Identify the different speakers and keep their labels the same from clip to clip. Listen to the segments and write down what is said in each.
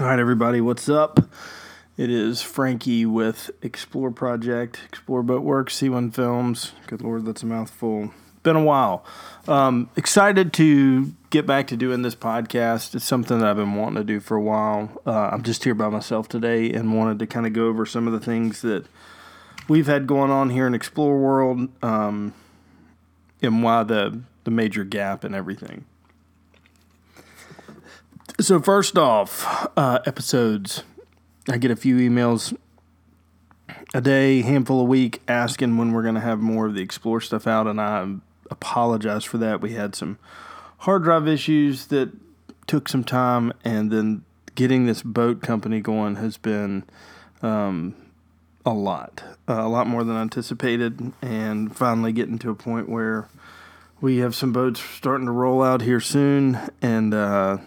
Speaker 1: All right, everybody, what's up? It is Frankie with Xplor Project, Xplor Boatworks, C1 Films. Good Lord, that's a mouthful. Been a while. Um, excited to get back to doing this podcast. It's something that I've been wanting to do for a while. Uh, I'm just here by myself today and wanted to kind of go over some of the things that we've had going on here in Xplor World um, and why the, the major gap and everything. So first off, uh, episodes. I get a few emails a day, handful a week, asking when we're going to have more of the Xplor stuff out, and I apologize for that. We had some hard drive issues that took some time, and then getting this boat company going has been um, a lot, uh, a lot more than anticipated, and finally getting to a point where we have some boats starting to roll out here soon, and uh,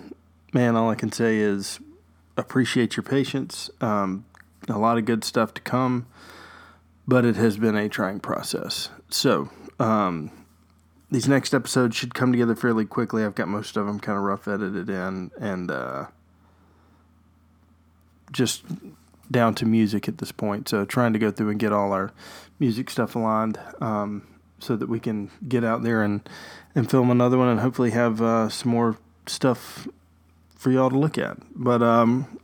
Speaker 1: man, all I can say is appreciate your patience. Um, a lot of good stuff to come, but it has been a trying process. So, um, these next episodes should come together fairly quickly. I've got most of them kind of rough edited in and uh, just down to music at this point. So, trying to go through and get all our music stuff aligned um, so that we can get out there and, and film another one and hopefully have uh, some more stuff for y'all to look at. But um,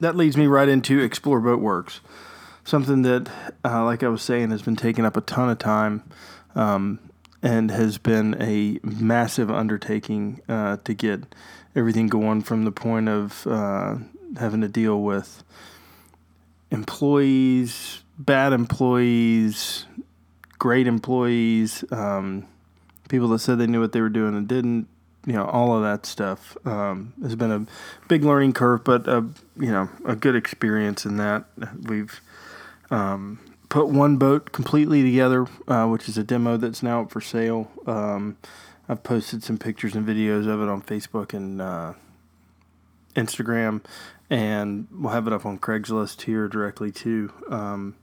Speaker 1: that leads me right into Xplor Boat Works, something that, uh, like I was saying, has been taking up a ton of time um, and has been a massive undertaking uh, to get everything going from the point of uh, having to deal with employees, bad employees, great employees, um, people that said they knew what they were doing and didn't, you know, all of that stuff um, has been a big learning curve, but a, you know, a good experience in that. We've um, put one boat completely together, uh, which is a demo that's now up for sale. Um, I've posted some pictures and videos of it on Facebook and uh, Instagram, and we'll have it up on Craigslist here directly too. Um,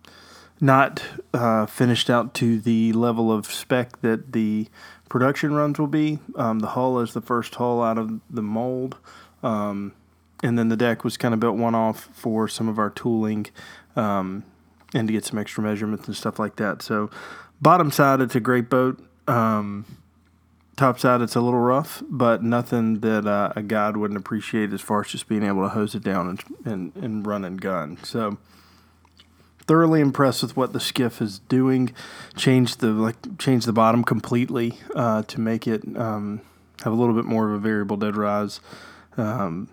Speaker 1: not uh, finished out to the level of spec that the production runs will be. Um, the hull is the first hull out of the mold. Um, and then the deck was kind of built one off for some of our tooling um, and to get some extra measurements and stuff like that. So, bottom side, it's a great boat. Um, top side, it's a little rough, but nothing that uh, a guide wouldn't appreciate as far as just being able to hose it down and, and, and run and gun. So, thoroughly impressed with what the skiff is doing. Changed the like changed the bottom completely uh, to make it um, have a little bit more of a variable dead rise. Um,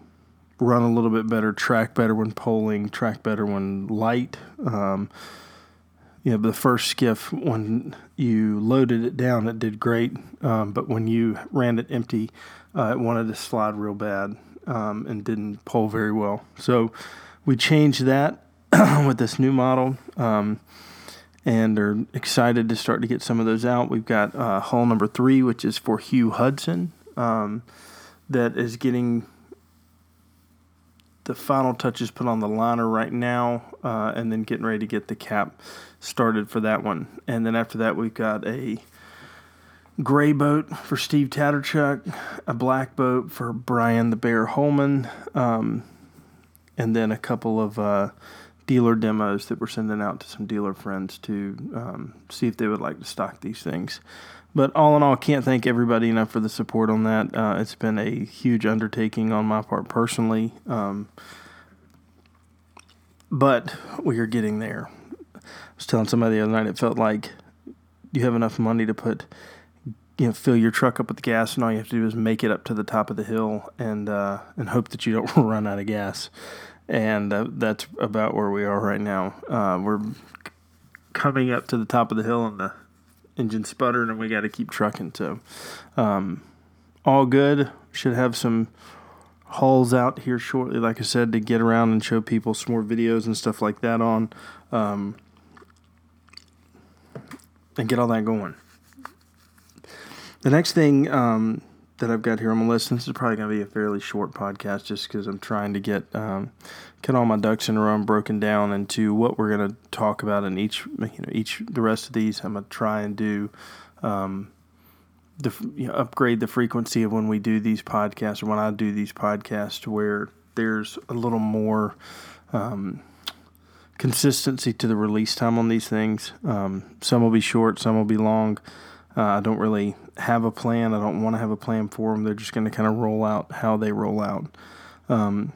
Speaker 1: run a little bit better, track better when poling, track better when light. Um, you know, the first skiff when you loaded it down, it did great, um, but when you ran it empty, uh, it wanted to slide real bad um, and didn't pole very well. So we changed that with this new model um, and are excited to start to get some of those out. We've got uh, hull number three, which is for Hugh Hudson, um, that is getting the final touches put on the liner right now, uh, and then getting ready to get the cap started for that one. And then after that, we've got a gray boat for Steve Tatterchuck, a black boat for Brian the Bear Holman, um, and then a couple of uh, dealer demos that we're sending out to some dealer friends to um, see if they would like to stock these things. But all in all, can't thank everybody enough for the support on that. Uh, it's been a huge undertaking on my part personally, um, but we are getting there. I was telling somebody the other night it felt like you have enough money to put, you know, fill your truck up with gas, and all you have to do is make it up to the top of the hill and uh, and hope that you don't run out of gas and uh, that's about where we are right now. Uh, we're coming up to the top of the hill, and the engine sputtered, and we got to keep trucking. So, um, all good. Should have some hauls out here shortly, like I said, to get around and show people some more videos and stuff like that on, um, and get all that going. The next thing um, that I've got here on my list. This is probably going to be a fairly short podcast just because I'm trying to get um, get all my ducks in a row broken down into what we're going to talk about in each you know each the rest of these. I'm going to try and do um, the you know, upgrade the frequency of when we do these podcasts or when I do these podcasts where there's a little more um, consistency to the release time on these things. Um, some will be short, some will be long. Uh, I don't really have a plan. I don't want to have a plan for them. They're just going to kind of roll out how they roll out. Um,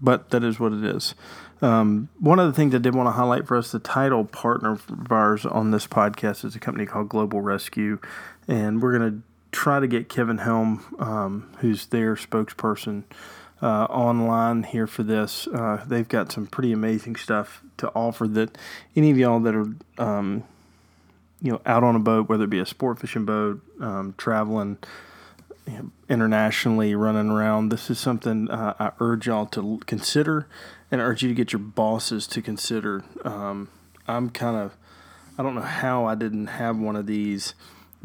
Speaker 1: but that is what it is. Um, one of the things I did want to highlight for us, the title partner of ours on this podcast is a company called Global Rescue, and we're going to try to get Kevin Helm, um, who's their spokesperson, uh, online here for this. Uh, they've got some pretty amazing stuff to offer that any of y'all that are, um, you know, out on a boat, whether it be a sport fishing boat, um, traveling you know, internationally, running around, this is something uh, I urge y'all to consider and I urge you to get your bosses to consider. Um, I'm kind of, I don't know how I didn't have one of these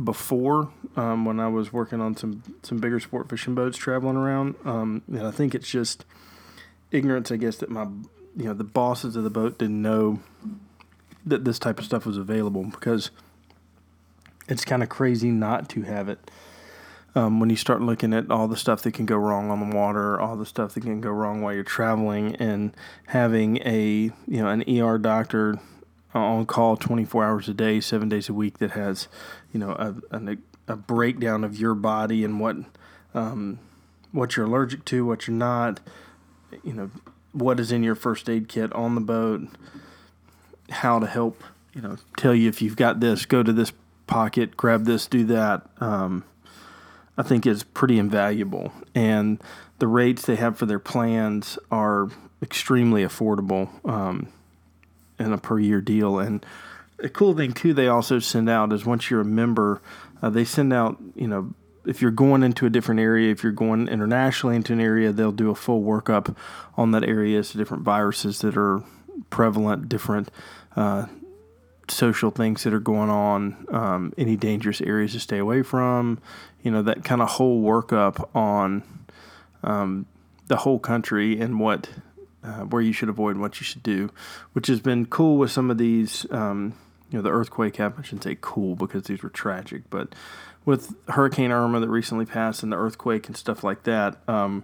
Speaker 1: before um, when I was working on some some bigger sport fishing boats traveling around. Um, and I think it's just ignorance, I guess, that my you know the bosses of the boat didn't know that this type of stuff was available because it's kind of crazy not to have it. Um, when you start looking at all the stuff that can go wrong on the water, all the stuff that can go wrong while you're traveling, and having a you know an ER doctor on call 24 hours a day, seven days a week that has, you know, a, a, a breakdown of your body and what, um, what you're allergic to, what you're not, you know, what is in your first aid kit on the boat, how to help, you know, tell you if you've got this, go to this pocket, grab this, do that. Um, I think is pretty invaluable. And the rates they have for their plans are extremely affordable. Um, in a per year deal. And a cool thing too, they also send out is once you're a member, uh, they send out you know if you're going into a different area, if you're going internationally into an area, they'll do a full workup on that area as to different viruses that are prevalent, different uh, social things that are going on, um, any dangerous areas to stay away from. You know that kind of whole workup on um, the whole country and what uh, where you should avoid and what you should do, which has been cool with some of these. Um, you know, the earthquake happened. I shouldn't say cool because these were tragic, but with Hurricane Irma that recently passed and the earthquake and stuff like that, um,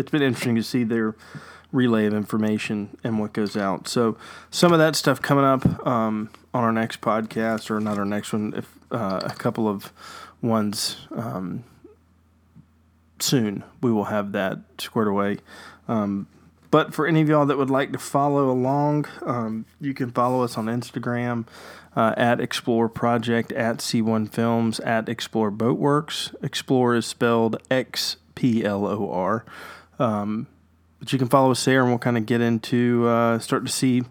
Speaker 1: it's been interesting to see their relay of information and what goes out. So some of that stuff coming up um, on our next podcast, or not our next one, if uh, a couple of ones um, soon. We will have that squared away. Um, but for any of y'all that would like to follow along, um, you can follow us on Instagram uh, at Xplor Project, at C1 Films, at Xplor Boatworks. Xplor is spelled X P L O R. Um, but you can follow us there, and we'll kind of get into uh, start to see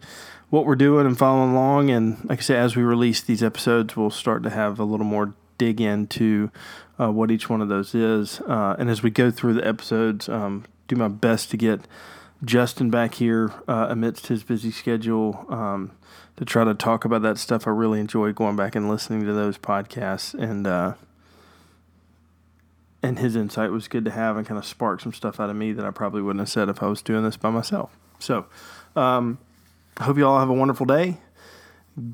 Speaker 1: what we're doing and following along. And like I say, as we release these episodes, we'll start to have a little more dig into uh, what each one of those is. Uh, and as we go through the episodes, um, do my best to get Justin back here uh, amidst his busy schedule um, to try to talk about that stuff. I really enjoy going back and listening to those podcasts, and uh, and his insight was good to have and kind of sparked some stuff out of me that I probably wouldn't have said if I was doing this by myself. So, um, I hope you all have a wonderful day.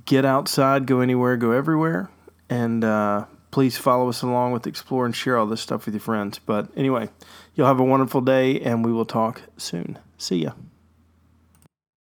Speaker 1: Get outside, go anywhere, go everywhere, and uh, please follow us along with Xplor and share all this stuff with your friends. But anyway, you'll have a wonderful day, and we will talk soon. See ya.